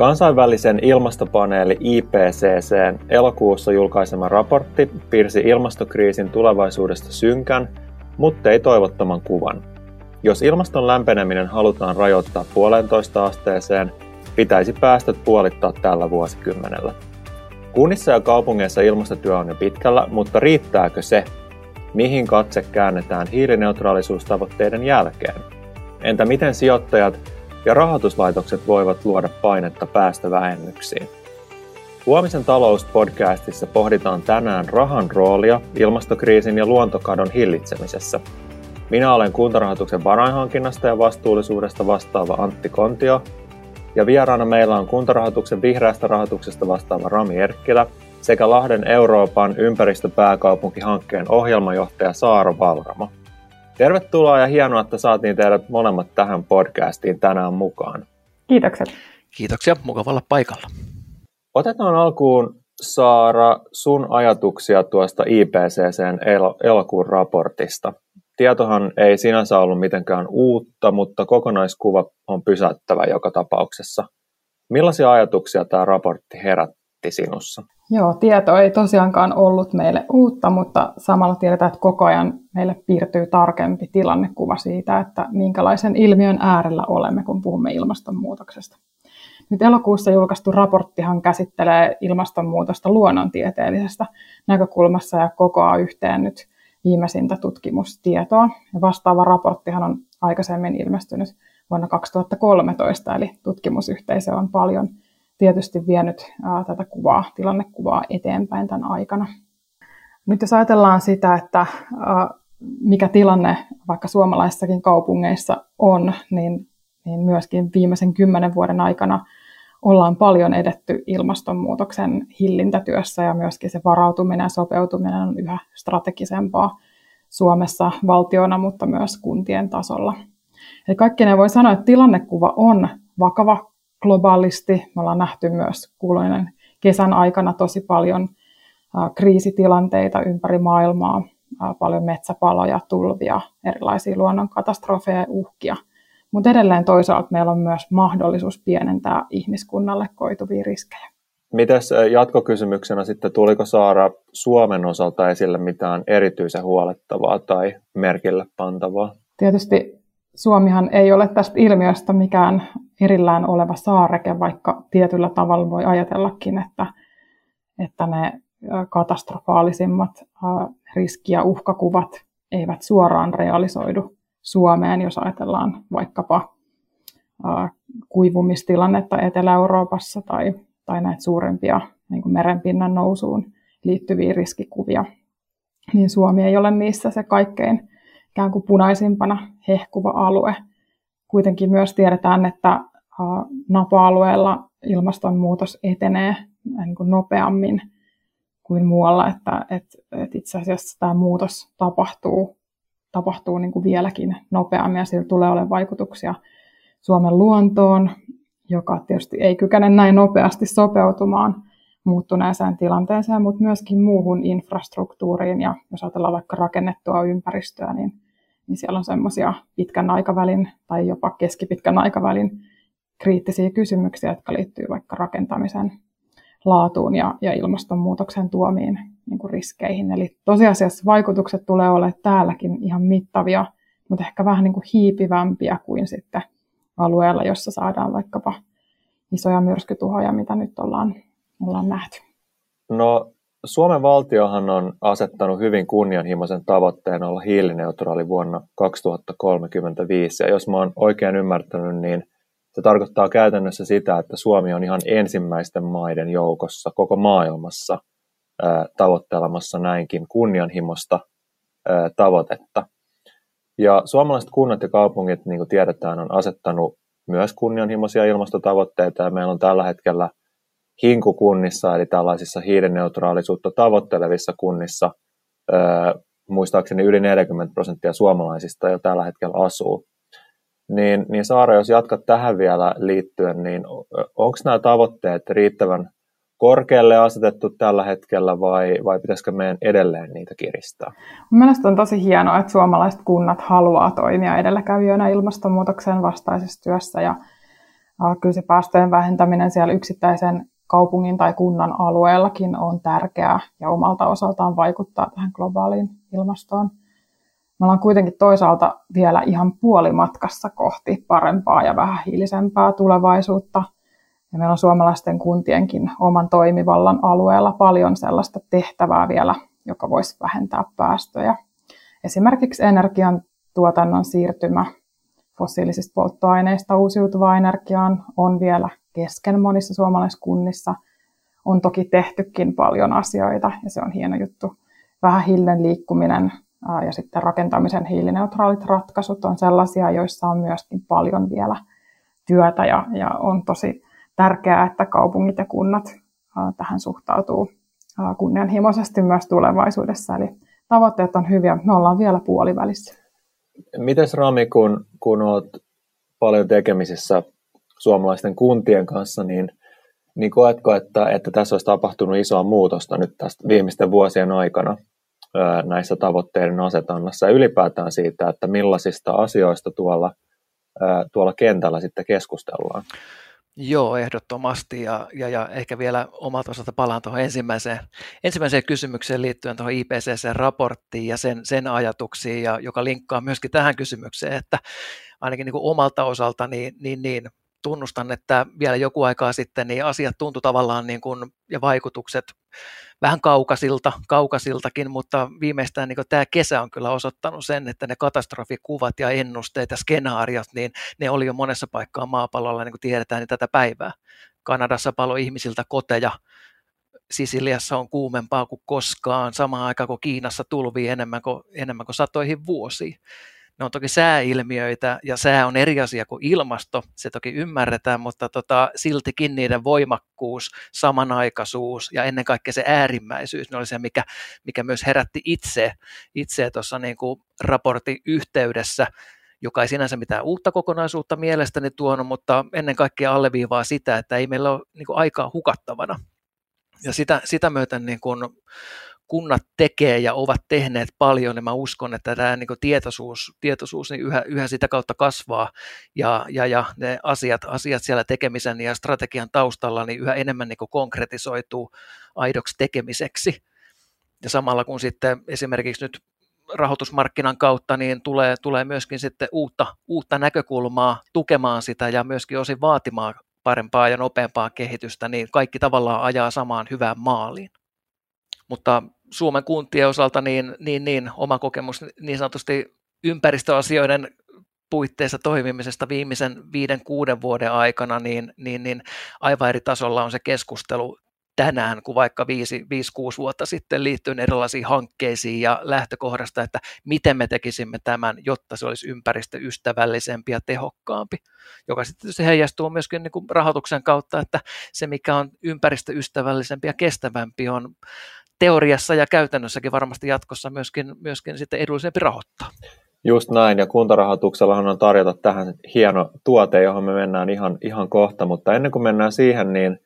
Kansainvälisen ilmastopaneeli IPCCn elokuussa julkaisema raportti piirsi ilmastokriisin tulevaisuudesta synkän, mutta ei toivottoman kuvan. Jos ilmaston lämpeneminen halutaan rajoittaa puolentoista asteeseen, pitäisi päästöt puolittaa tällä vuosikymmenellä. Kunnissa ja kaupungeissa ilmastotyö on jo pitkällä, mutta riittääkö se? Mihin katse käännetään hiilineutraalisuustavoitteiden jälkeen? Entä miten sijoittajat ja rahoituslaitokset voivat luoda painetta päästövähennyksiin? Huomisen talouspodcastissa pohditaan tänään rahan roolia ilmastokriisin ja luontokadon hillitsemisessä. Minä olen kuntarahoituksen varainhankinnasta ja vastuullisuudesta vastaava Antti Kontio, ja vieraana meillä on kuntarahoituksen vihreästä rahoituksesta vastaava Rami Erkkilä sekä Lahden Euroopan ympäristöpääkaupunkihankkeen ohjelmajohtaja Saaro Valramo. Tervetuloa ja hienoa, että saatiin teidät molemmat tähän podcastiin tänään mukaan. Kiitokset. Kiitoksia, mukava olla paikalla. Otetaan alkuun Saara sun ajatuksia tuosta IPCCn elokuun raportista. Tietohan ei sinänsä ollut mitenkään uutta, mutta kokonaiskuva on pysäyttävä joka tapauksessa. Millaisia ajatuksia tämä raportti herätti sinussa? Joo, tieto ei tosiaankaan ollut meille uutta, mutta samalla tiedetään, että koko ajan meille piirtyy tarkempi tilannekuva siitä, että minkälaisen ilmiön äärellä olemme, kun puhumme ilmastonmuutoksesta. Nyt elokuussa julkaistu raporttihan käsittelee ilmastonmuutosta luonnontieteellisestä näkökulmassa ja kokoaa yhteen nyt viimeisintä tutkimustietoa. Ja vastaava raporttihan on aikaisemmin ilmestynyt vuonna 2013, eli tutkimusyhteisö on paljon tietysti vienyt ää, tätä kuvaa, tilannekuvaa eteenpäin tämän aikana. Nyt jos ajatellaan sitä, että ää, mikä tilanne vaikka suomalaisissakin kaupungeissa on, niin, niin myöskin viimeisen kymmenen vuoden aikana ollaan paljon edetty ilmastonmuutoksen hillintätyössä ja myöskin se varautuminen ja sopeutuminen on yhä strategisempaa Suomessa valtiona, mutta myös kuntien tasolla. Eli kaikki ne voi sanoa, että tilannekuva on vakava globaalisti. Me ollaan nähty myös kuuluinen kesän aikana tosi paljon kriisitilanteita ympäri maailmaa, paljon metsäpaloja, tulvia, erilaisia luonnonkatastrofeja ja uhkia – mutta edelleen toisaalta meillä on myös mahdollisuus pienentää ihmiskunnalle koituvia riskejä. Mites jatkokysymyksenä sitten, tuliko Saara Suomen osalta esille mitään erityisen huolettavaa tai merkille pantavaa? Tietysti Suomihan ei ole tästä ilmiöstä mikään erillään oleva saareke, vaikka tietyllä tavalla voi ajatellakin, että, että ne katastrofaalisimmat riski- ja uhkakuvat eivät suoraan realisoidu Suomeen, jos ajatellaan vaikkapa kuivumistilannetta Etelä-Euroopassa tai, tai näitä suurempia niin kuin merenpinnan nousuun liittyviä riskikuvia, niin Suomi ei ole niissä se kaikkein ikään kuin punaisimpana hehkuva alue. Kuitenkin myös tiedetään, että napa-alueella ilmastonmuutos etenee niin kuin nopeammin kuin muualla, että, että, että itse asiassa tämä muutos tapahtuu tapahtuu niin kuin vieläkin nopeammin ja sillä tulee olemaan vaikutuksia Suomen luontoon, joka tietysti ei kykene näin nopeasti sopeutumaan muuttuneeseen tilanteeseen, mutta myöskin muuhun infrastruktuuriin. Ja jos ajatellaan vaikka rakennettua ympäristöä, niin, niin siellä on semmoisia pitkän aikavälin tai jopa keskipitkän aikavälin kriittisiä kysymyksiä, jotka liittyy vaikka rakentamisen laatuun ja, ja ilmastonmuutoksen tuomiin niin kuin riskeihin. Eli tosiasiassa vaikutukset tulee olemaan täälläkin ihan mittavia, mutta ehkä vähän niin kuin hiipivämpiä kuin sitten alueella, jossa saadaan vaikkapa isoja myrskytuhoja, mitä nyt ollaan, ollaan nähty. No Suomen valtiohan on asettanut hyvin kunnianhimoisen tavoitteen olla hiilineutraali vuonna 2035. Ja jos mä oon oikein ymmärtänyt, niin se tarkoittaa käytännössä sitä, että Suomi on ihan ensimmäisten maiden joukossa koko maailmassa tavoittelemassa näinkin kunnianhimosta tavoitetta. Ja suomalaiset kunnat ja kaupungit, niin kuin tiedetään, on asettanut myös kunnianhimoisia ilmastotavoitteita ja meillä on tällä hetkellä hinkukunnissa, eli tällaisissa hiilineutraalisuutta tavoittelevissa kunnissa, muistaakseni yli 40 prosenttia suomalaisista jo tällä hetkellä asuu. Niin, niin Saara, jos jatkat tähän vielä liittyen, niin onko nämä tavoitteet riittävän korkealle asetettu tällä hetkellä vai, vai pitäisikö meidän edelleen niitä kiristää? Mielestäni on tosi hienoa, että suomalaiset kunnat haluaa toimia edelläkävijöinä ilmastonmuutoksen vastaisessa työssä ja Kyllä se päästöjen vähentäminen siellä yksittäisen kaupungin tai kunnan alueellakin on tärkeää ja omalta osaltaan vaikuttaa tähän globaaliin ilmastoon. Me ollaan kuitenkin toisaalta vielä ihan puolimatkassa kohti parempaa ja vähän hiilisempää tulevaisuutta. Ja meillä on suomalaisten kuntienkin oman toimivallan alueella paljon sellaista tehtävää vielä, joka voisi vähentää päästöjä. Esimerkiksi energian tuotannon siirtymä fossiilisista polttoaineista uusiutuvaan energiaan on vielä kesken monissa suomalaiskunnissa. On toki tehtykin paljon asioita ja se on hieno juttu. Vähän hillen liikkuminen ja sitten rakentamisen hiilineutraalit ratkaisut on sellaisia, joissa on myöskin paljon vielä työtä ja, ja on tosi tärkeää, että kaupungit ja kunnat tähän suhtautuu kunnianhimoisesti myös tulevaisuudessa. Eli tavoitteet on hyviä, me ollaan vielä puolivälissä. Mites Rami, kun, kun olet paljon tekemisissä suomalaisten kuntien kanssa, niin, niin koetko, että, että tässä olisi tapahtunut isoa muutosta nyt tästä viimeisten vuosien aikana näissä tavoitteiden asetannassa ja ylipäätään siitä, että millaisista asioista tuolla, tuolla kentällä sitten keskustellaan? Joo, ehdottomasti. Ja, ja, ja ehkä vielä omalta osalta palaan tuohon ensimmäiseen, ensimmäiseen kysymykseen liittyen tuohon IPCC-raporttiin ja sen, sen ajatuksiin, ja, joka linkkaa myöskin tähän kysymykseen, että ainakin niin kuin omalta osalta niin, niin, niin tunnustan, että vielä joku aikaa sitten niin asiat tuntui tavallaan niin kuin, ja vaikutukset vähän kaukaisilta, kaukaisiltakin, mutta viimeistään niin tämä kesä on kyllä osoittanut sen, että ne katastrofikuvat ja ennusteet ja skenaariot, niin ne oli jo monessa paikkaa maapallolla, niin kuin tiedetään, niin tätä päivää. Kanadassa palo ihmisiltä koteja, Sisiliassa on kuumempaa kuin koskaan, samaan aikaan kuin Kiinassa tulvii enemmän kuin, enemmän kuin satoihin vuosiin. Ne on toki sääilmiöitä ja sää on eri asia kuin ilmasto, se toki ymmärretään, mutta tota, siltikin niiden voimakkuus, samanaikaisuus ja ennen kaikkea se äärimmäisyys, ne oli se, mikä, mikä myös herätti itse, itse tuossa niin kuin raportin yhteydessä, joka ei sinänsä mitään uutta kokonaisuutta mielestäni tuonut, mutta ennen kaikkea alleviivaa sitä, että ei meillä ole niin kuin aikaa hukattavana. Ja sitä, sitä myöten niin kuin kunnat tekee ja ovat tehneet paljon, niin mä uskon, että tämä niin tietoisuus, tietoisuus niin yhä, yhä sitä kautta kasvaa ja, ja, ja ne asiat, asiat siellä tekemisen ja strategian taustalla niin yhä enemmän niin konkretisoituu aidoksi tekemiseksi. Ja samalla kun sitten esimerkiksi nyt rahoitusmarkkinan kautta niin tulee, tulee myöskin sitten uutta, uutta näkökulmaa tukemaan sitä ja myöskin osin vaatimaan parempaa ja nopeampaa kehitystä, niin kaikki tavallaan ajaa samaan hyvään maaliin. Mutta Suomen kuntien osalta niin, niin, niin oma kokemus niin sanotusti ympäristöasioiden puitteissa toimimisesta viimeisen viiden, kuuden vuoden aikana, niin, niin, niin aivan eri tasolla on se keskustelu tänään kuin vaikka 5-6 vuotta sitten liittyen erilaisiin hankkeisiin ja lähtökohdasta, että miten me tekisimme tämän, jotta se olisi ympäristöystävällisempi ja tehokkaampi, joka sitten se heijastuu myöskin niin kuin rahoituksen kautta, että se mikä on ympäristöystävällisempi ja kestävämpi on teoriassa ja käytännössäkin varmasti jatkossa myöskin, myöskin sitten edullisempi rahoittaa. Just näin, ja kuntarahoituksellahan on tarjota tähän hieno tuote, johon me mennään ihan, ihan kohta, mutta ennen kuin mennään siihen, niin,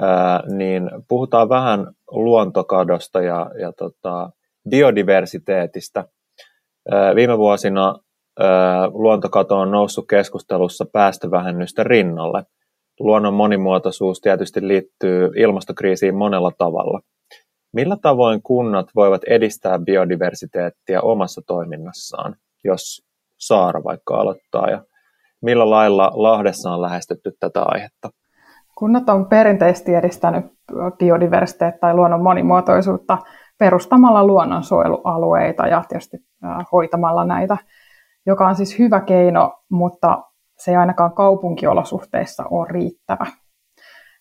ää, niin puhutaan vähän luontokadosta ja, ja tota, biodiversiteetistä. Ää, viime vuosina ää, luontokato on noussut keskustelussa päästövähennysten rinnalle. Luonnon monimuotoisuus tietysti liittyy ilmastokriisiin monella tavalla – Millä tavoin kunnat voivat edistää biodiversiteettiä omassa toiminnassaan, jos Saara vaikka aloittaa, ja millä lailla Lahdessa on lähestytty tätä aihetta? Kunnat on perinteisesti edistänyt biodiversiteettiä tai luonnon monimuotoisuutta perustamalla luonnonsuojelualueita ja tietysti hoitamalla näitä, joka on siis hyvä keino, mutta se ei ainakaan kaupunkiolosuhteissa ole riittävä.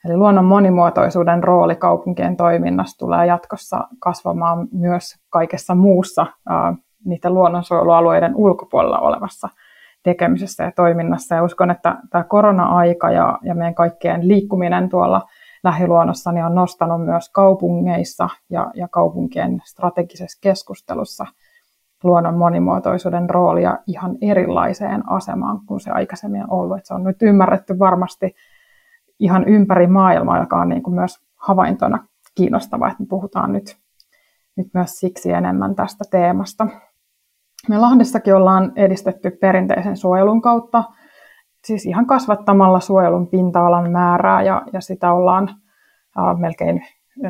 Eli luonnon monimuotoisuuden rooli kaupunkien toiminnassa tulee jatkossa kasvamaan myös kaikessa muussa niiden luonnonsuojelualueiden ulkopuolella olevassa tekemisessä ja toiminnassa. Ja uskon, että tämä korona-aika ja, ja meidän kaikkien liikkuminen tuolla lähiluonnossa niin on nostanut myös kaupungeissa ja, ja kaupunkien strategisessa keskustelussa luonnon monimuotoisuuden roolia ihan erilaiseen asemaan kuin se aikaisemmin on ollut. Että se on nyt ymmärretty varmasti ihan ympäri maailmaa, joka on niin kuin myös havaintona kiinnostava, että me puhutaan nyt, nyt myös siksi enemmän tästä teemasta. Me Lahdessakin ollaan edistetty perinteisen suojelun kautta siis ihan kasvattamalla suojelun pinta-alan määrää ja, ja sitä ollaan ää, melkein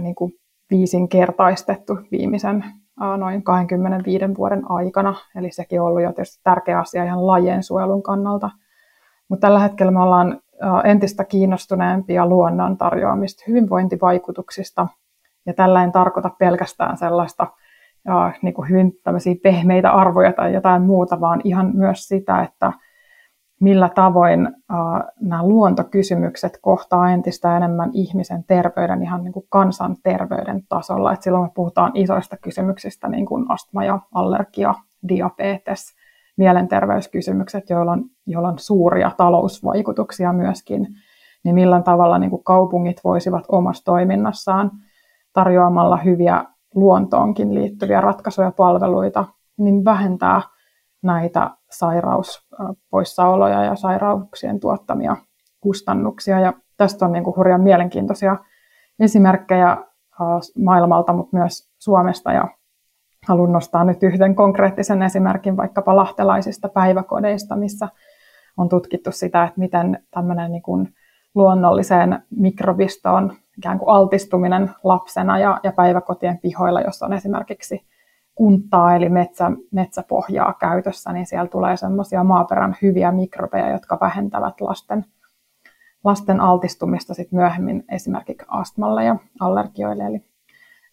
niin kuin viisinkertaistettu viimeisen ää, noin 25 vuoden aikana. Eli sekin on ollut jo tietysti tärkeä asia ihan lajien suojelun kannalta. Mutta tällä hetkellä me ollaan entistä kiinnostuneempia luonnon tarjoamista hyvinvointivaikutuksista. Ja tällä en tarkoita pelkästään sellaista ja, niin kuin hyvin pehmeitä arvoja tai jotain muuta, vaan ihan myös sitä, että millä tavoin uh, nämä luontokysymykset kohtaa entistä enemmän ihmisen terveyden ihan niin kuin kansanterveyden tasolla. Et silloin me puhutaan isoista kysymyksistä, niin kuin astma ja allergia, diabetes, mielenterveyskysymykset, joilla on, joilla on suuria talousvaikutuksia myöskin, niin millä tavalla niin kuin kaupungit voisivat omassa toiminnassaan tarjoamalla hyviä luontoonkin liittyviä ratkaisuja ja palveluita, niin vähentää näitä sairauspoissaoloja ja sairauksien tuottamia kustannuksia. Ja tästä on niin kuin hurjan mielenkiintoisia esimerkkejä maailmalta, mutta myös Suomesta. Ja haluan nostaa nyt yhden konkreettisen esimerkin vaikkapa lahtelaisista päiväkodeista, missä on tutkittu sitä, että miten tämmöinen niin kuin luonnolliseen mikrobistoon ikään kuin altistuminen lapsena ja, ja päiväkotien pihoilla, jossa on esimerkiksi kunttaa eli metsä, metsäpohjaa käytössä, niin siellä tulee semmoisia maaperän hyviä mikrobeja, jotka vähentävät lasten, lasten altistumista sit myöhemmin esimerkiksi astmalle ja allergioille. Eli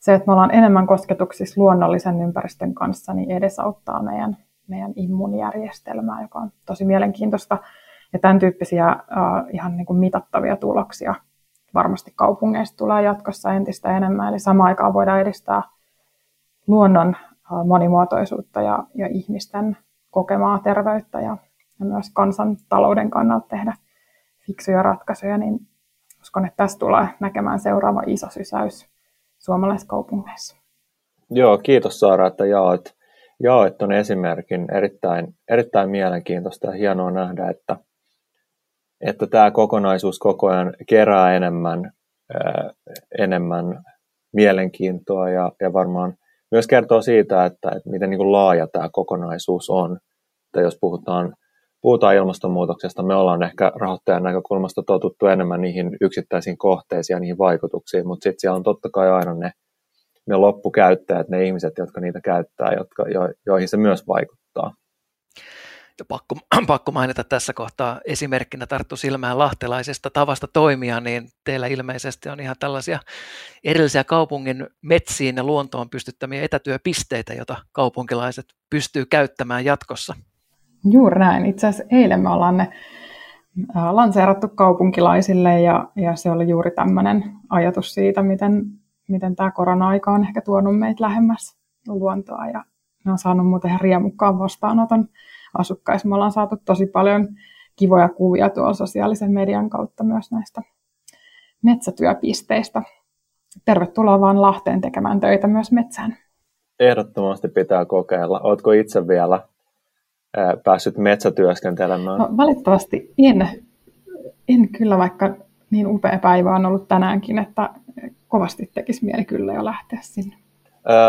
se, että me ollaan enemmän kosketuksissa luonnollisen ympäristön kanssa, niin edesauttaa meidän, meidän immuunijärjestelmää, joka on tosi mielenkiintoista. Ja tämän tyyppisiä uh, ihan niin kuin mitattavia tuloksia varmasti kaupungeista tulee jatkossa entistä enemmän. Eli samaan aikaan voidaan edistää luonnon monimuotoisuutta ja, ja ihmisten kokemaa terveyttä ja, ja myös kansantalouden kannalta tehdä fiksuja ratkaisuja, niin uskon, että tässä tulee näkemään seuraava iso sysäys suomalaiskaupungeissa. Joo, kiitos Saara, että jaoit, jaoit tuon esimerkin. Erittäin, erittäin mielenkiintoista ja hienoa nähdä, että, että tämä kokonaisuus koko ajan kerää enemmän, ää, enemmän mielenkiintoa ja, ja varmaan – myös kertoo siitä, että, että miten niin kuin laaja tämä kokonaisuus on. Että jos puhutaan, puhutaan ilmastonmuutoksesta, me ollaan ehkä rahoittajan näkökulmasta totuttu enemmän niihin yksittäisiin kohteisiin ja niihin vaikutuksiin, mutta sitten siellä on totta kai aina ne, ne loppukäyttäjät, ne ihmiset, jotka niitä käyttää, jotka, jo, joihin se myös vaikuttaa. Ja pakko, pakko mainita tässä kohtaa esimerkkinä tarttu silmään lahtelaisesta tavasta toimia, niin teillä ilmeisesti on ihan tällaisia erillisiä kaupungin metsiin ja luontoon pystyttämiä etätyöpisteitä, joita kaupunkilaiset pystyy käyttämään jatkossa. Juuri näin. Itse asiassa eilen me ollaan ne lanseerattu kaupunkilaisille ja, ja se oli juuri tämmöinen ajatus siitä, miten, miten tämä korona-aika on ehkä tuonut meitä lähemmäs luontoa ja ne on saanut muuten ihan riemukkaan vastaanoton asukkaissa. Me ollaan saatu tosi paljon kivoja kuvia tuolla sosiaalisen median kautta myös näistä metsätyöpisteistä. Tervetuloa vaan Lahteen tekemään töitä myös metsään. Ehdottomasti pitää kokeilla. Oletko itse vielä päässyt metsätyöskentelemään? No, valitettavasti en, en kyllä, vaikka niin upea päivä on ollut tänäänkin, että kovasti tekisi mieli kyllä jo lähteä sinne.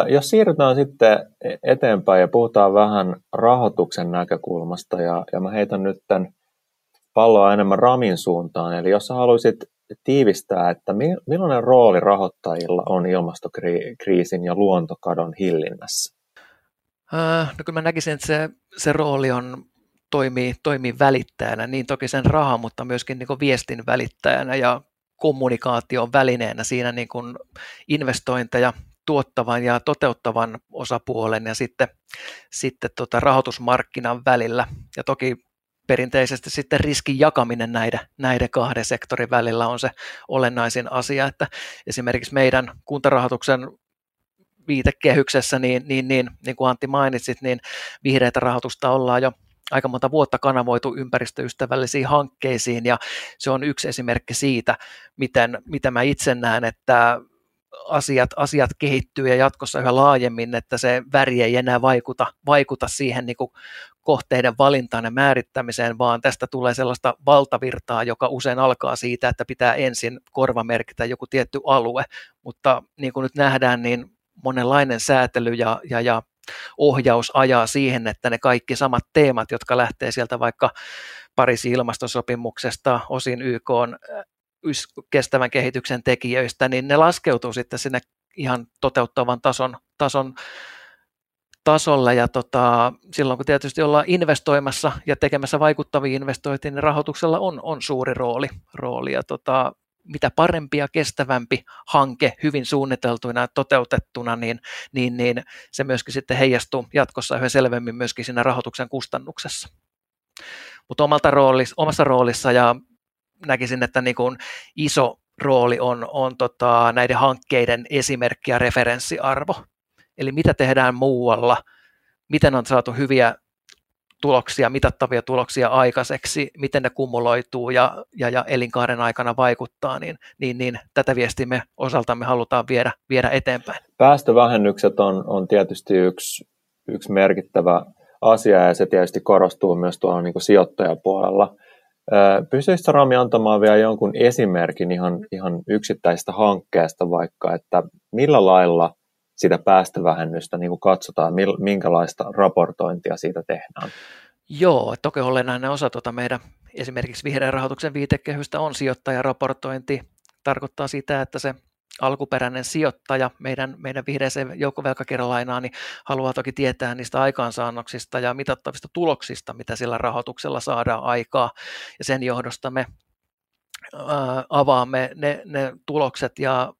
Jos siirrytään sitten eteenpäin ja puhutaan vähän rahoituksen näkökulmasta, ja, ja mä heitän nyt tämän palloa enemmän Ramin suuntaan, eli jos sä haluaisit tiivistää, että millainen rooli rahoittajilla on ilmastokriisin ja luontokadon hillinnässä? no kyllä mä näkisin, että se, se rooli on toimii, toimii välittäjänä, niin toki sen raha, mutta myöskin niin viestin välittäjänä ja kommunikaation välineenä siinä niin kuin investointeja tuottavan ja toteuttavan osapuolen ja sitten, sitten tota rahoitusmarkkinan välillä. Ja toki perinteisesti sitten riskin jakaminen näiden, näiden kahden sektorin välillä on se olennaisin asia, että esimerkiksi meidän kuntarahoituksen viitekehyksessä, niin, niin, niin, niin kuin Antti mainitsit, niin vihreitä rahoitusta ollaan jo aika monta vuotta kanavoitu ympäristöystävällisiin hankkeisiin ja se on yksi esimerkki siitä, miten, mitä mä itse näen, että asiat, asiat kehittyy ja jatkossa yhä laajemmin, että se väri ei enää vaikuta, vaikuta siihen niin kuin kohteiden valintaan ja määrittämiseen, vaan tästä tulee sellaista valtavirtaa, joka usein alkaa siitä, että pitää ensin korvamerkitä joku tietty alue, mutta niin kuin nyt nähdään, niin monenlainen säätely ja, ja, ja ohjaus ajaa siihen, että ne kaikki samat teemat, jotka lähtee sieltä vaikka Pariisin ilmastosopimuksesta, osin YK on kestävän kehityksen tekijöistä, niin ne laskeutuu sitten sinne ihan toteuttavan tason, tason tasolle. Ja tota, silloin kun tietysti ollaan investoimassa ja tekemässä vaikuttavia investointeja, niin rahoituksella on, on suuri rooli, rooli. Ja tota, mitä parempi ja kestävämpi hanke hyvin suunniteltuina ja toteutettuna, niin, niin, niin se myöskin sitten heijastuu jatkossa yhä selvemmin myöskin siinä rahoituksen kustannuksessa. Mutta omalta roolis, omassa roolissa ja näkisin, että niin kuin iso rooli on, on tota näiden hankkeiden esimerkki ja referenssiarvo. Eli mitä tehdään muualla, miten on saatu hyviä tuloksia, mitattavia tuloksia aikaiseksi, miten ne kumuloituu ja, ja, ja elinkaaren aikana vaikuttaa, niin, niin, niin tätä viestiä me osaltamme halutaan viedä, viedä eteenpäin. Päästövähennykset on, on tietysti yksi, yksi merkittävä asia ja se tietysti korostuu myös tuolla niin sijoittajapuolella. Pystyisitkö Rami antamaan vielä jonkun esimerkin ihan, ihan yksittäistä hankkeesta vaikka, että millä lailla sitä päästövähennystä niin kuin katsotaan, minkälaista raportointia siitä tehdään? Joo, toki olennainen osa tuota meidän esimerkiksi vihreän rahoituksen viitekehystä on sijoittajaraportointi. Tarkoittaa sitä, että se alkuperäinen sijoittaja meidän, meidän vihreäseen joukkovelkakirjalainaan niin haluaa toki tietää niistä aikaansaannoksista ja mitattavista tuloksista, mitä sillä rahoituksella saadaan aikaa. Ja sen johdosta me ää, avaamme ne, ne tulokset ja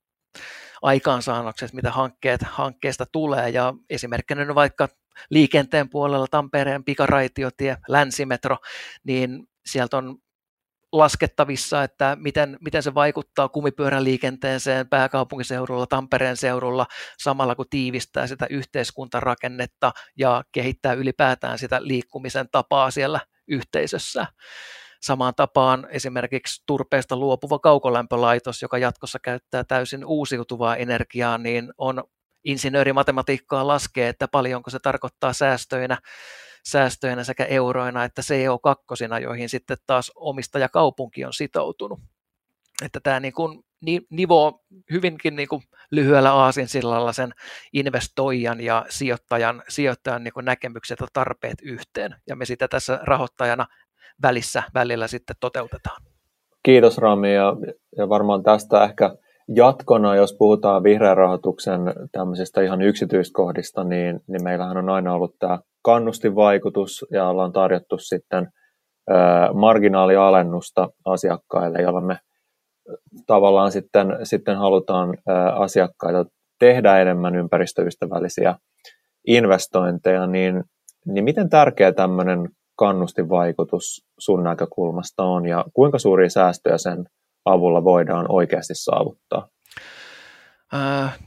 aikaansaannokset, mitä hankkeet, hankkeesta tulee. Ja esimerkkinä nyt vaikka liikenteen puolella Tampereen pikaraitiotie, länsimetro, niin sieltä on laskettavissa, että miten, miten se vaikuttaa kumipyörän liikenteeseen pääkaupunkiseudulla, Tampereen seudulla, samalla kun tiivistää sitä yhteiskuntarakennetta ja kehittää ylipäätään sitä liikkumisen tapaa siellä yhteisössä. Samaan tapaan esimerkiksi turpeesta luopuva kaukolämpölaitos, joka jatkossa käyttää täysin uusiutuvaa energiaa, niin on insinöörimatematiikkaa laskee, että paljonko se tarkoittaa säästöinä, säästöinä sekä euroina että CO2, joihin sitten taas omistajakaupunki on sitoutunut. Että tämä niin kuin nivoo hyvinkin niin kuin lyhyellä aasinsillalla sen investoijan ja sijoittajan, sijoittajan niin kuin näkemykset ja tarpeet yhteen. Ja me sitä tässä rahoittajana välissä välillä sitten toteutetaan. Kiitos Rami ja, ja varmaan tästä ehkä jatkona, jos puhutaan vihreän rahoituksen tämmöisistä ihan yksityiskohdista, niin, niin meillähän on aina ollut tämä kannustinvaikutus ja ollaan tarjottu sitten ää, marginaalialennusta asiakkaille, jolla me tavallaan sitten, sitten halutaan ää, asiakkaita tehdä enemmän ympäristöystävällisiä investointeja, niin, niin miten tärkeä tämmöinen kannustinvaikutus sun näkökulmasta on ja kuinka suuria säästöjä sen avulla voidaan oikeasti saavuttaa? Äh,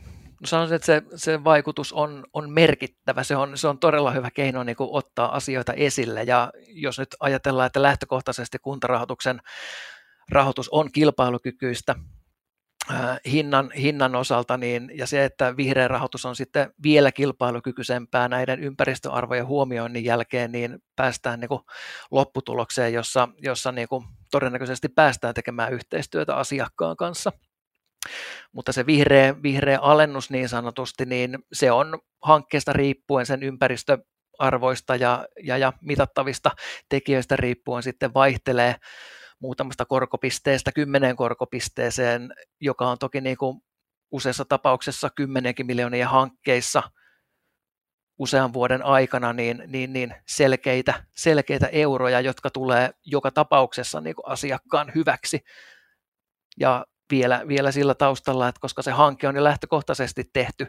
sanoisin, että se, se vaikutus on, on merkittävä. Se on, se on todella hyvä keino niin kuin ottaa asioita esille. Ja jos nyt ajatellaan, että lähtökohtaisesti kuntarahoituksen rahoitus on kilpailukykyistä, hinnan, hinnan osalta, niin, ja se, että vihreä rahoitus on sitten vielä kilpailukykyisempää näiden ympäristöarvojen huomioinnin jälkeen, niin päästään niin kuin lopputulokseen, jossa, jossa niin kuin todennäköisesti päästään tekemään yhteistyötä asiakkaan kanssa. Mutta se vihreä, vihreä alennus niin sanotusti, niin se on hankkeesta riippuen sen ympäristöarvoista ja, ja, ja mitattavista tekijöistä riippuen sitten vaihtelee muutamasta korkopisteestä kymmeneen korkopisteeseen, joka on toki niin kuin useassa tapauksessa kymmeniäkin miljoonia hankkeissa usean vuoden aikana niin, niin, niin selkeitä, selkeitä euroja, jotka tulee joka tapauksessa niin kuin asiakkaan hyväksi. Ja vielä, vielä sillä taustalla, että koska se hanke on jo lähtökohtaisesti tehty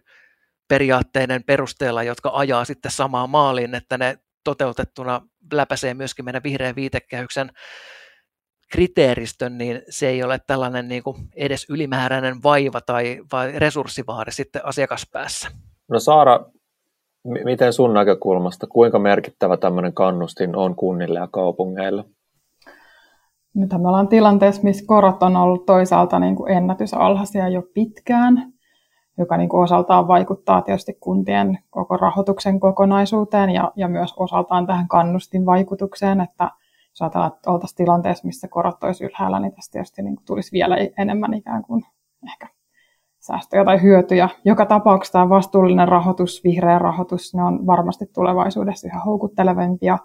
periaatteiden perusteella, jotka ajaa sitten samaan maaliin, että ne toteutettuna läpäisee myöskin meidän vihreän viitekehyksen kriteeristön, niin se ei ole tällainen niin kuin edes ylimääräinen vaiva tai vai resurssivaade sitten asiakaspäässä. No Saara, m- miten sun näkökulmasta, kuinka merkittävä tämmöinen kannustin on kunnille ja kaupungeille? Nyt me ollaan tilanteessa, missä korot on ollut toisaalta niin kuin ennätysalhaisia jo pitkään, joka niin kuin osaltaan vaikuttaa tietysti kuntien koko rahoituksen kokonaisuuteen ja, ja myös osaltaan tähän kannustinvaikutukseen, että – jos ajatellaan, että oltaisiin tilanteessa, missä korot olisi ylhäällä, niin tästä tietysti niin kuin tulisi vielä enemmän ikään kuin ehkä säästöjä tai hyötyjä. Joka tapauksessa tämä vastuullinen rahoitus, vihreä rahoitus, ne on varmasti tulevaisuudessa yhä houkuttelevampia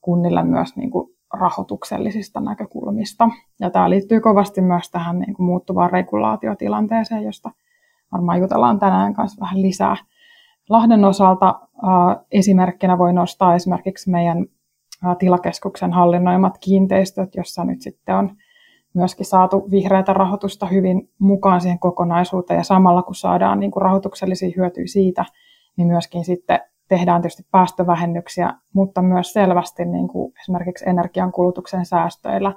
kunnille myös niin kuin rahoituksellisista näkökulmista. Ja tämä liittyy kovasti myös tähän niin kuin muuttuvaan regulaatiotilanteeseen, josta varmaan jutellaan tänään kanssa vähän lisää. Lahden osalta äh, esimerkkinä voi nostaa esimerkiksi meidän tilakeskuksen hallinnoimat kiinteistöt, jossa nyt sitten on myöskin saatu vihreätä rahoitusta hyvin mukaan siihen kokonaisuuteen ja samalla kun saadaan niin kuin rahoituksellisia hyötyjä siitä, niin myöskin sitten tehdään tietysti päästövähennyksiä, mutta myös selvästi niin kuin esimerkiksi energiankulutuksen säästöillä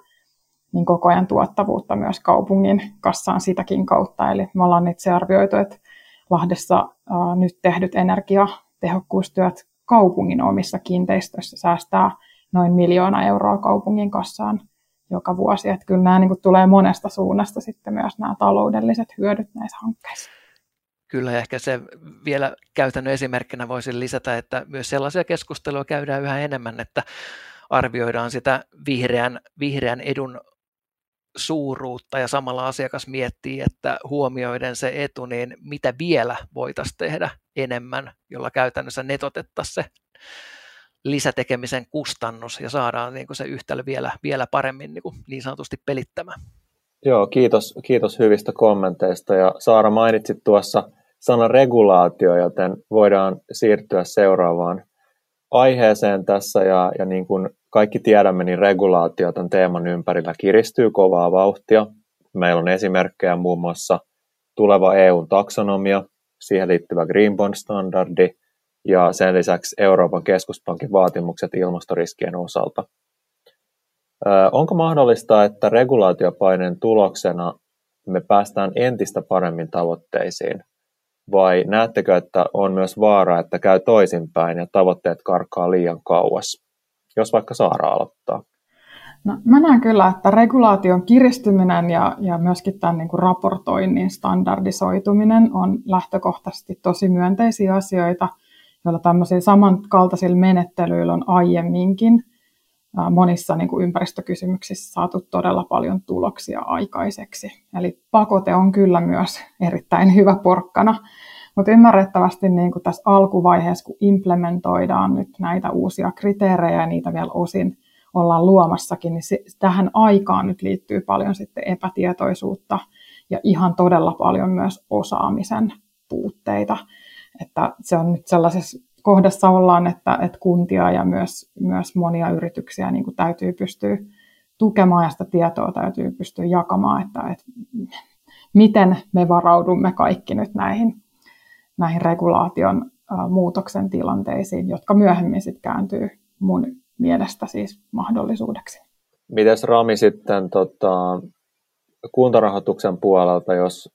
niin koko ajan tuottavuutta myös kaupungin kassaan sitäkin kautta. Eli me ollaan itse arvioitu, että Lahdessa ää, nyt tehdyt energiatehokkuustyöt kaupungin omissa kiinteistöissä säästää noin miljoona euroa kaupungin kassaan joka vuosi. Että kyllä nämä niin kuin, tulee monesta suunnasta sitten myös nämä taloudelliset hyödyt näissä hankkeissa. Kyllä, ja ehkä se vielä käytännön esimerkkinä voisin lisätä, että myös sellaisia keskusteluja käydään yhä enemmän, että arvioidaan sitä vihreän, vihreän edun suuruutta ja samalla asiakas miettii, että huomioiden se etu, niin mitä vielä voitaisiin tehdä enemmän, jolla käytännössä netotettaisiin se lisätekemisen kustannus ja saadaan niin kuin se yhtälö vielä, vielä paremmin niin, kuin niin sanotusti pelittämään. Joo, kiitos, kiitos hyvistä kommenteista. Ja Saara mainitsit tuossa sana regulaatio, joten voidaan siirtyä seuraavaan aiheeseen tässä. Ja, ja niin kuin kaikki tiedämme, niin regulaatio tämän teeman ympärillä kiristyy kovaa vauhtia. Meillä on esimerkkejä muun muassa tuleva EU-taksonomia, siihen liittyvä Green Bond-standardi ja sen lisäksi Euroopan keskuspankin vaatimukset ilmastoriskien osalta. Onko mahdollista, että regulaatiopaineen tuloksena me päästään entistä paremmin tavoitteisiin? Vai näettekö, että on myös vaara, että käy toisinpäin ja tavoitteet karkaa liian kauas? Jos vaikka Saara aloittaa. No, mä näen kyllä, että regulaation kiristyminen ja, ja myöskin tämän niin kuin raportoinnin standardisoituminen on lähtökohtaisesti tosi myönteisiä asioita, joilla tämmöisillä samankaltaisilla menettelyillä on aiemminkin monissa niin kuin ympäristökysymyksissä saatu todella paljon tuloksia aikaiseksi. Eli pakote on kyllä myös erittäin hyvä porkkana, mutta ymmärrettävästi niin kuin tässä alkuvaiheessa, kun implementoidaan nyt näitä uusia kriteerejä ja niitä vielä osin ollaan luomassakin, niin se, tähän aikaan nyt liittyy paljon sitten epätietoisuutta ja ihan todella paljon myös osaamisen puutteita. Että se on nyt sellaisessa kohdassa ollaan, että, että kuntia ja myös, myös monia yrityksiä niin kuin täytyy pystyä tukemaan ja sitä tietoa täytyy pystyä jakamaan, että, että miten me varaudumme kaikki nyt näihin, näihin regulaation muutoksen tilanteisiin, jotka myöhemmin sitten kääntyy mun mielestä siis mahdollisuudeksi. Mites Rami sitten tota, kuntarahoituksen puolelta, jos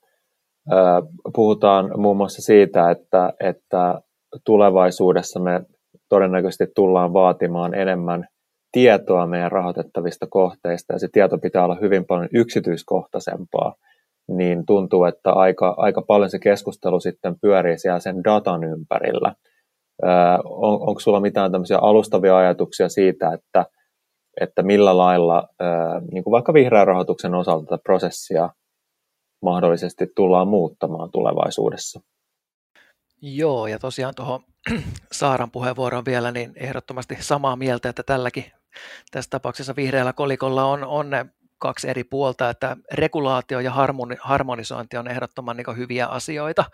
puhutaan muun muassa siitä, että, että tulevaisuudessa me todennäköisesti tullaan vaatimaan enemmän tietoa meidän rahoitettavista kohteista, ja se tieto pitää olla hyvin paljon yksityiskohtaisempaa, niin tuntuu, että aika, aika paljon se keskustelu sitten pyörii siellä sen datan ympärillä. on, onko sulla mitään tämmöisiä alustavia ajatuksia siitä, että, että millä lailla niin kuin vaikka vihreän rahoituksen osalta tätä prosessia mahdollisesti tullaan muuttamaan tulevaisuudessa? Joo, ja tosiaan tuohon Saaran puheenvuoroon vielä, niin ehdottomasti samaa mieltä, että tälläkin tässä tapauksessa vihreällä kolikolla on, on ne kaksi eri puolta, että regulaatio ja harmoni, harmonisointi on ehdottoman niin hyviä asioita,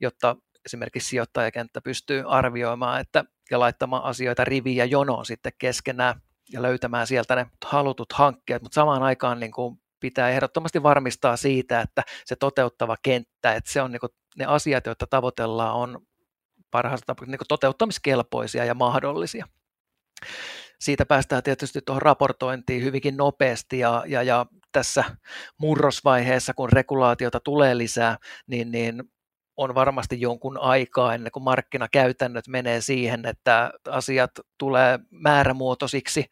jotta esimerkiksi sijoittajakenttä pystyy arvioimaan että, ja laittamaan asioita riviin ja jonoon sitten keskenään ja löytämään sieltä ne halutut hankkeet, mutta samaan aikaan niin kuin pitää ehdottomasti varmistaa siitä, että se toteuttava kenttä, että se on niin ne asiat, joita tavoitellaan, on parhaassa tapauksessa niin toteuttamiskelpoisia ja mahdollisia. Siitä päästään tietysti tuohon raportointiin hyvinkin nopeasti ja, ja, ja tässä murrosvaiheessa, kun regulaatiota tulee lisää, niin, niin on varmasti jonkun aikaa ennen kuin markkinakäytännöt menee siihen, että asiat tulee määrämuotoisiksi.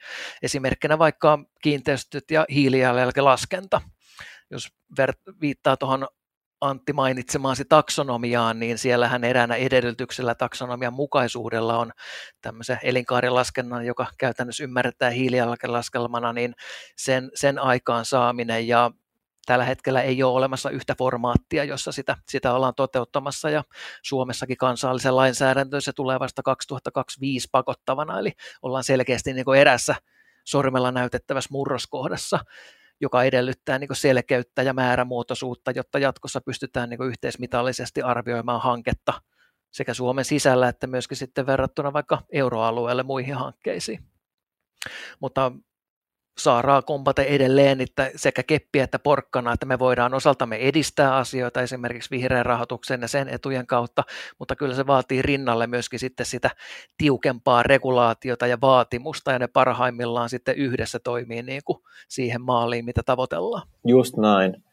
Esimerkkinä vaikka kiinteistöt ja hiilijalanjälkelaskenta. Jos viittaa tuohon Antti mainitsemaasi taksonomiaan, niin siellähän eräänä edellytyksellä taksonomian mukaisuudella on tämmöisen elinkaarilaskennan, joka käytännössä ymmärretään hiilijalanjälkelaskelmana, niin sen, sen aikaan saaminen ja tällä hetkellä ei ole olemassa yhtä formaattia, jossa sitä, sitä ollaan toteuttamassa ja Suomessakin kansallisen lainsäädäntö se tulee vasta 2025 pakottavana, eli ollaan selkeästi niin kuin erässä sormella näytettävässä murroskohdassa, joka edellyttää niin selkeyttä ja määrämuotoisuutta, jotta jatkossa pystytään niin yhteismitallisesti arvioimaan hanketta sekä Suomen sisällä että myöskin sitten verrattuna vaikka euroalueelle muihin hankkeisiin. Mutta saaraa kompata edelleen että sekä keppiä että porkkana, että me voidaan osaltamme edistää asioita esimerkiksi vihreän rahoituksen ja sen etujen kautta, mutta kyllä se vaatii rinnalle myöskin sitten sitä tiukempaa regulaatiota ja vaatimusta ja ne parhaimmillaan sitten yhdessä toimii niin kuin siihen maaliin, mitä tavoitellaan. Just näin.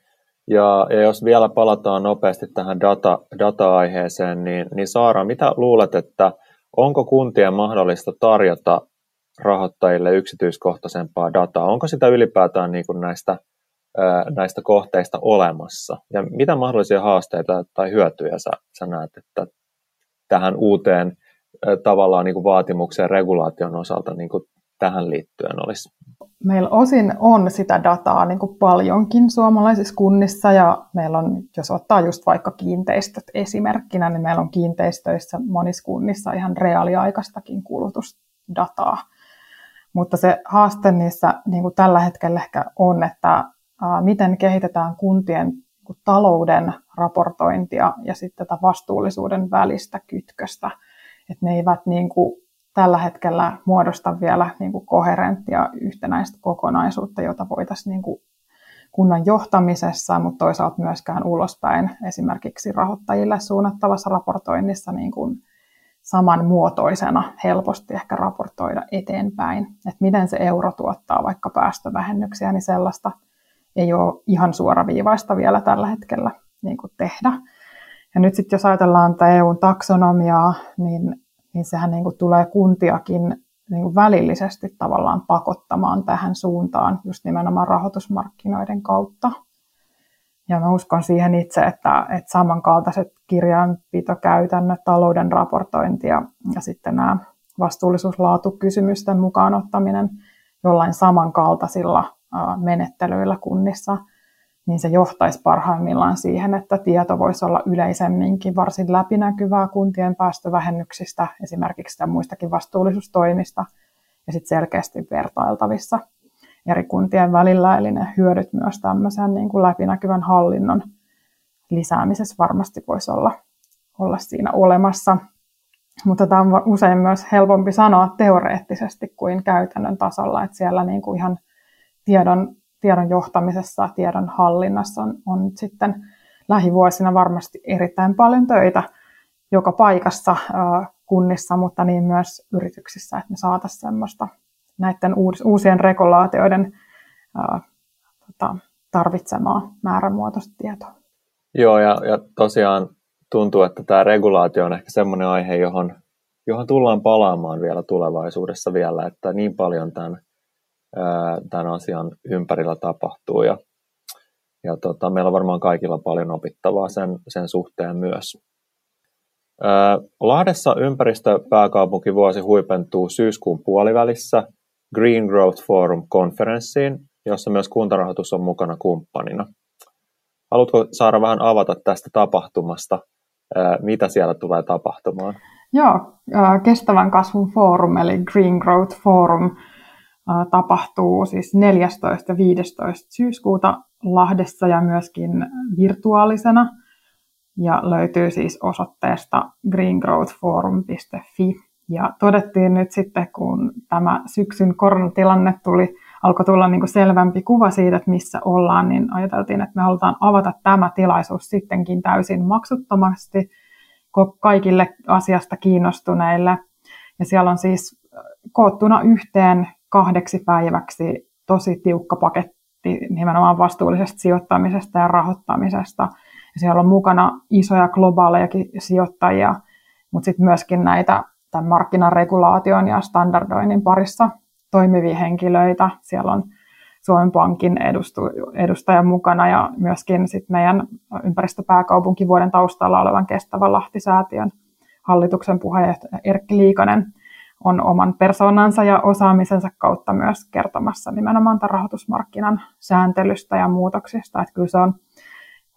Ja, ja jos vielä palataan nopeasti tähän data, data-aiheeseen, niin, niin Saara, mitä luulet, että onko kuntien mahdollista tarjota rahoittajille yksityiskohtaisempaa dataa? Onko sitä ylipäätään niin kuin näistä, näistä kohteista olemassa? Ja mitä mahdollisia haasteita tai hyötyjä sä, sä näet, että tähän uuteen tavallaan niin kuin vaatimukseen regulaation osalta niin kuin tähän liittyen olisi? Meillä osin on sitä dataa niin kuin paljonkin suomalaisissa kunnissa ja meillä on, jos ottaa just vaikka kiinteistöt esimerkkinä, niin meillä on kiinteistöissä monissa kunnissa ihan reaaliaikaistakin kulutusdataa. Mutta se haaste niissä niin kuin tällä hetkellä ehkä on, että ää, miten kehitetään kuntien niin talouden raportointia ja sitten tätä vastuullisuuden välistä kytköstä. Että ne eivät niin kuin, tällä hetkellä muodosta vielä niin kuin koherenttia yhtenäistä kokonaisuutta, jota voitaisiin niin kuin kunnan johtamisessa, mutta toisaalta myöskään ulospäin esimerkiksi rahoittajille suunnattavassa raportoinnissa niin kuin samanmuotoisena helposti ehkä raportoida eteenpäin. Että miten se euro tuottaa vaikka päästövähennyksiä, niin sellaista ei ole ihan suoraviivaista vielä tällä hetkellä niin kuin tehdä. Ja nyt sitten jos ajatellaan tätä EUn taksonomiaa, niin, niin sehän niin kuin tulee kuntiakin niin kuin välillisesti tavallaan pakottamaan tähän suuntaan just nimenomaan rahoitusmarkkinoiden kautta. Ja mä uskon siihen itse, että, että samankaltaiset kirjanpitokäytännöt, talouden raportointi ja, ja sitten nämä vastuullisuuslaatukysymysten mukaan ottaminen jollain samankaltaisilla menettelyillä kunnissa, niin se johtaisi parhaimmillaan siihen, että tieto voisi olla yleisemminkin varsin läpinäkyvää kuntien päästövähennyksistä, esimerkiksi muistakin vastuullisuustoimista, ja sitten selkeästi vertailtavissa eri kuntien välillä, eli ne hyödyt myös tämmöisen niin kuin läpinäkyvän hallinnon lisäämisessä varmasti voisi olla, olla siinä olemassa. Mutta tämä on usein myös helpompi sanoa teoreettisesti kuin käytännön tasolla, että siellä niin kuin ihan tiedon, tiedon johtamisessa, tiedon hallinnassa on, on sitten lähivuosina varmasti erittäin paljon töitä joka paikassa kunnissa, mutta niin myös yrityksissä, että me saataisiin semmoista näiden uusien regulaatioiden tota, tarvitsemaa määrämuotoista tietoa. Joo, ja, ja tosiaan tuntuu, että tämä regulaatio on ehkä semmoinen aihe, johon, johon tullaan palaamaan vielä tulevaisuudessa vielä, että niin paljon tämän, tämän asian ympärillä tapahtuu, ja, ja tota, meillä on varmaan kaikilla paljon opittavaa sen, sen suhteen myös. Lahdessa ympäristöpääkaupunkivuosi huipentuu syyskuun puolivälissä – Green Growth Forum-konferenssiin, jossa myös kuntarahoitus on mukana kumppanina. Haluatko Saara vähän avata tästä tapahtumasta, mitä siellä tulee tapahtumaan? Joo, kestävän kasvun forum eli Green Growth Forum tapahtuu siis 14. ja 15. syyskuuta Lahdessa ja myöskin virtuaalisena ja löytyy siis osoitteesta greengrowthforum.fi. Ja todettiin nyt sitten, kun tämä syksyn koronatilanne tuli, alkoi tulla niin kuin selvempi kuva siitä, että missä ollaan, niin ajateltiin, että me halutaan avata tämä tilaisuus sittenkin täysin maksuttomasti kaikille asiasta kiinnostuneille. Ja siellä on siis koottuna yhteen kahdeksi päiväksi tosi tiukka paketti nimenomaan vastuullisesta sijoittamisesta ja rahoittamisesta. Ja siellä on mukana isoja globaalejakin sijoittajia, mutta sitten myöskin näitä tämän markkinaregulaation ja standardoinnin parissa toimivia henkilöitä. Siellä on Suomen Pankin edustaja mukana ja myöskin sit meidän ympäristöpääkaupunkivuoden taustalla olevan Kestävän Lahti-säätiön hallituksen puheenjohtaja Erkki Liikanen on oman persoonansa ja osaamisensa kautta myös kertomassa nimenomaan tämän rahoitusmarkkinan sääntelystä ja muutoksista. Että kyllä se on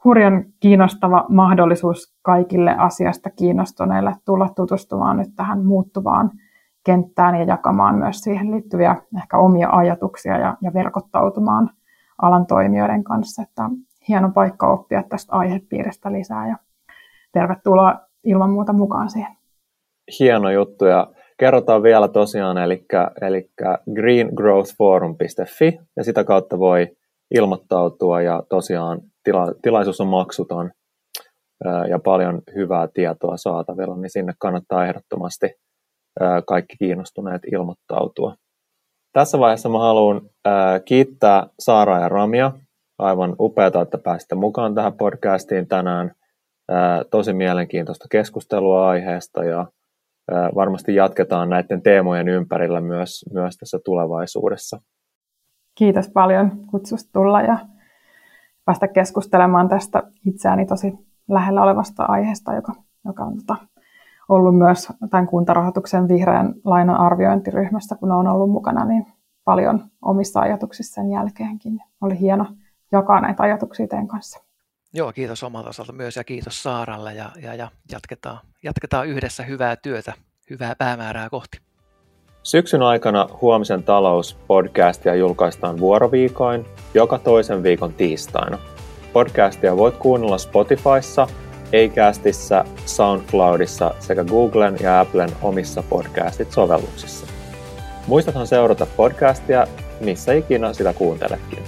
hurjan kiinnostava mahdollisuus kaikille asiasta kiinnostuneille tulla tutustumaan nyt tähän muuttuvaan kenttään ja jakamaan myös siihen liittyviä ehkä omia ajatuksia ja, ja verkottautumaan alan toimijoiden kanssa. Että hieno paikka oppia tästä aihepiiristä lisää ja tervetuloa ilman muuta mukaan siihen. Hieno juttu ja kerrotaan vielä tosiaan, eli, eli greengrowthforum.fi ja sitä kautta voi ilmoittautua ja tosiaan tila, tilaisuus on maksuton ja paljon hyvää tietoa saatavilla, niin sinne kannattaa ehdottomasti kaikki kiinnostuneet ilmoittautua. Tässä vaiheessa mä haluan kiittää Saara ja Ramia. Aivan upeata, että pääsitte mukaan tähän podcastiin tänään. Tosi mielenkiintoista keskustelua aiheesta ja varmasti jatketaan näiden teemojen ympärillä myös, myös tässä tulevaisuudessa. Kiitos paljon kutsusta tulla ja päästä keskustelemaan tästä itseäni tosi lähellä olevasta aiheesta, joka, joka on tota, ollut myös tämän kuntarahoituksen vihreän lainan arviointiryhmässä, kun olen ollut mukana, niin paljon omissa ajatuksissa sen jälkeenkin. Oli hieno jakaa näitä ajatuksia teidän kanssa. Joo, kiitos omalta osalta myös ja kiitos Saaralle ja, ja, ja jatketaan, jatketaan yhdessä hyvää työtä, hyvää päämäärää kohti. Syksyn aikana Huomisen talous-podcastia julkaistaan vuoroviikoin joka toisen viikon tiistaina. Podcastia voit kuunnella Spotifyssa, Acastissa, SoundCloudissa sekä Googlen ja Applen omissa podcastit-sovelluksissa. Muistathan seurata podcastia, missä ikinä sitä kuunteletkin.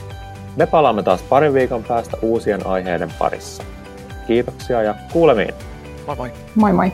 Me palaamme taas parin viikon päästä uusien aiheiden parissa. Kiitoksia ja kuulemiin! Moi moi! Moi moi!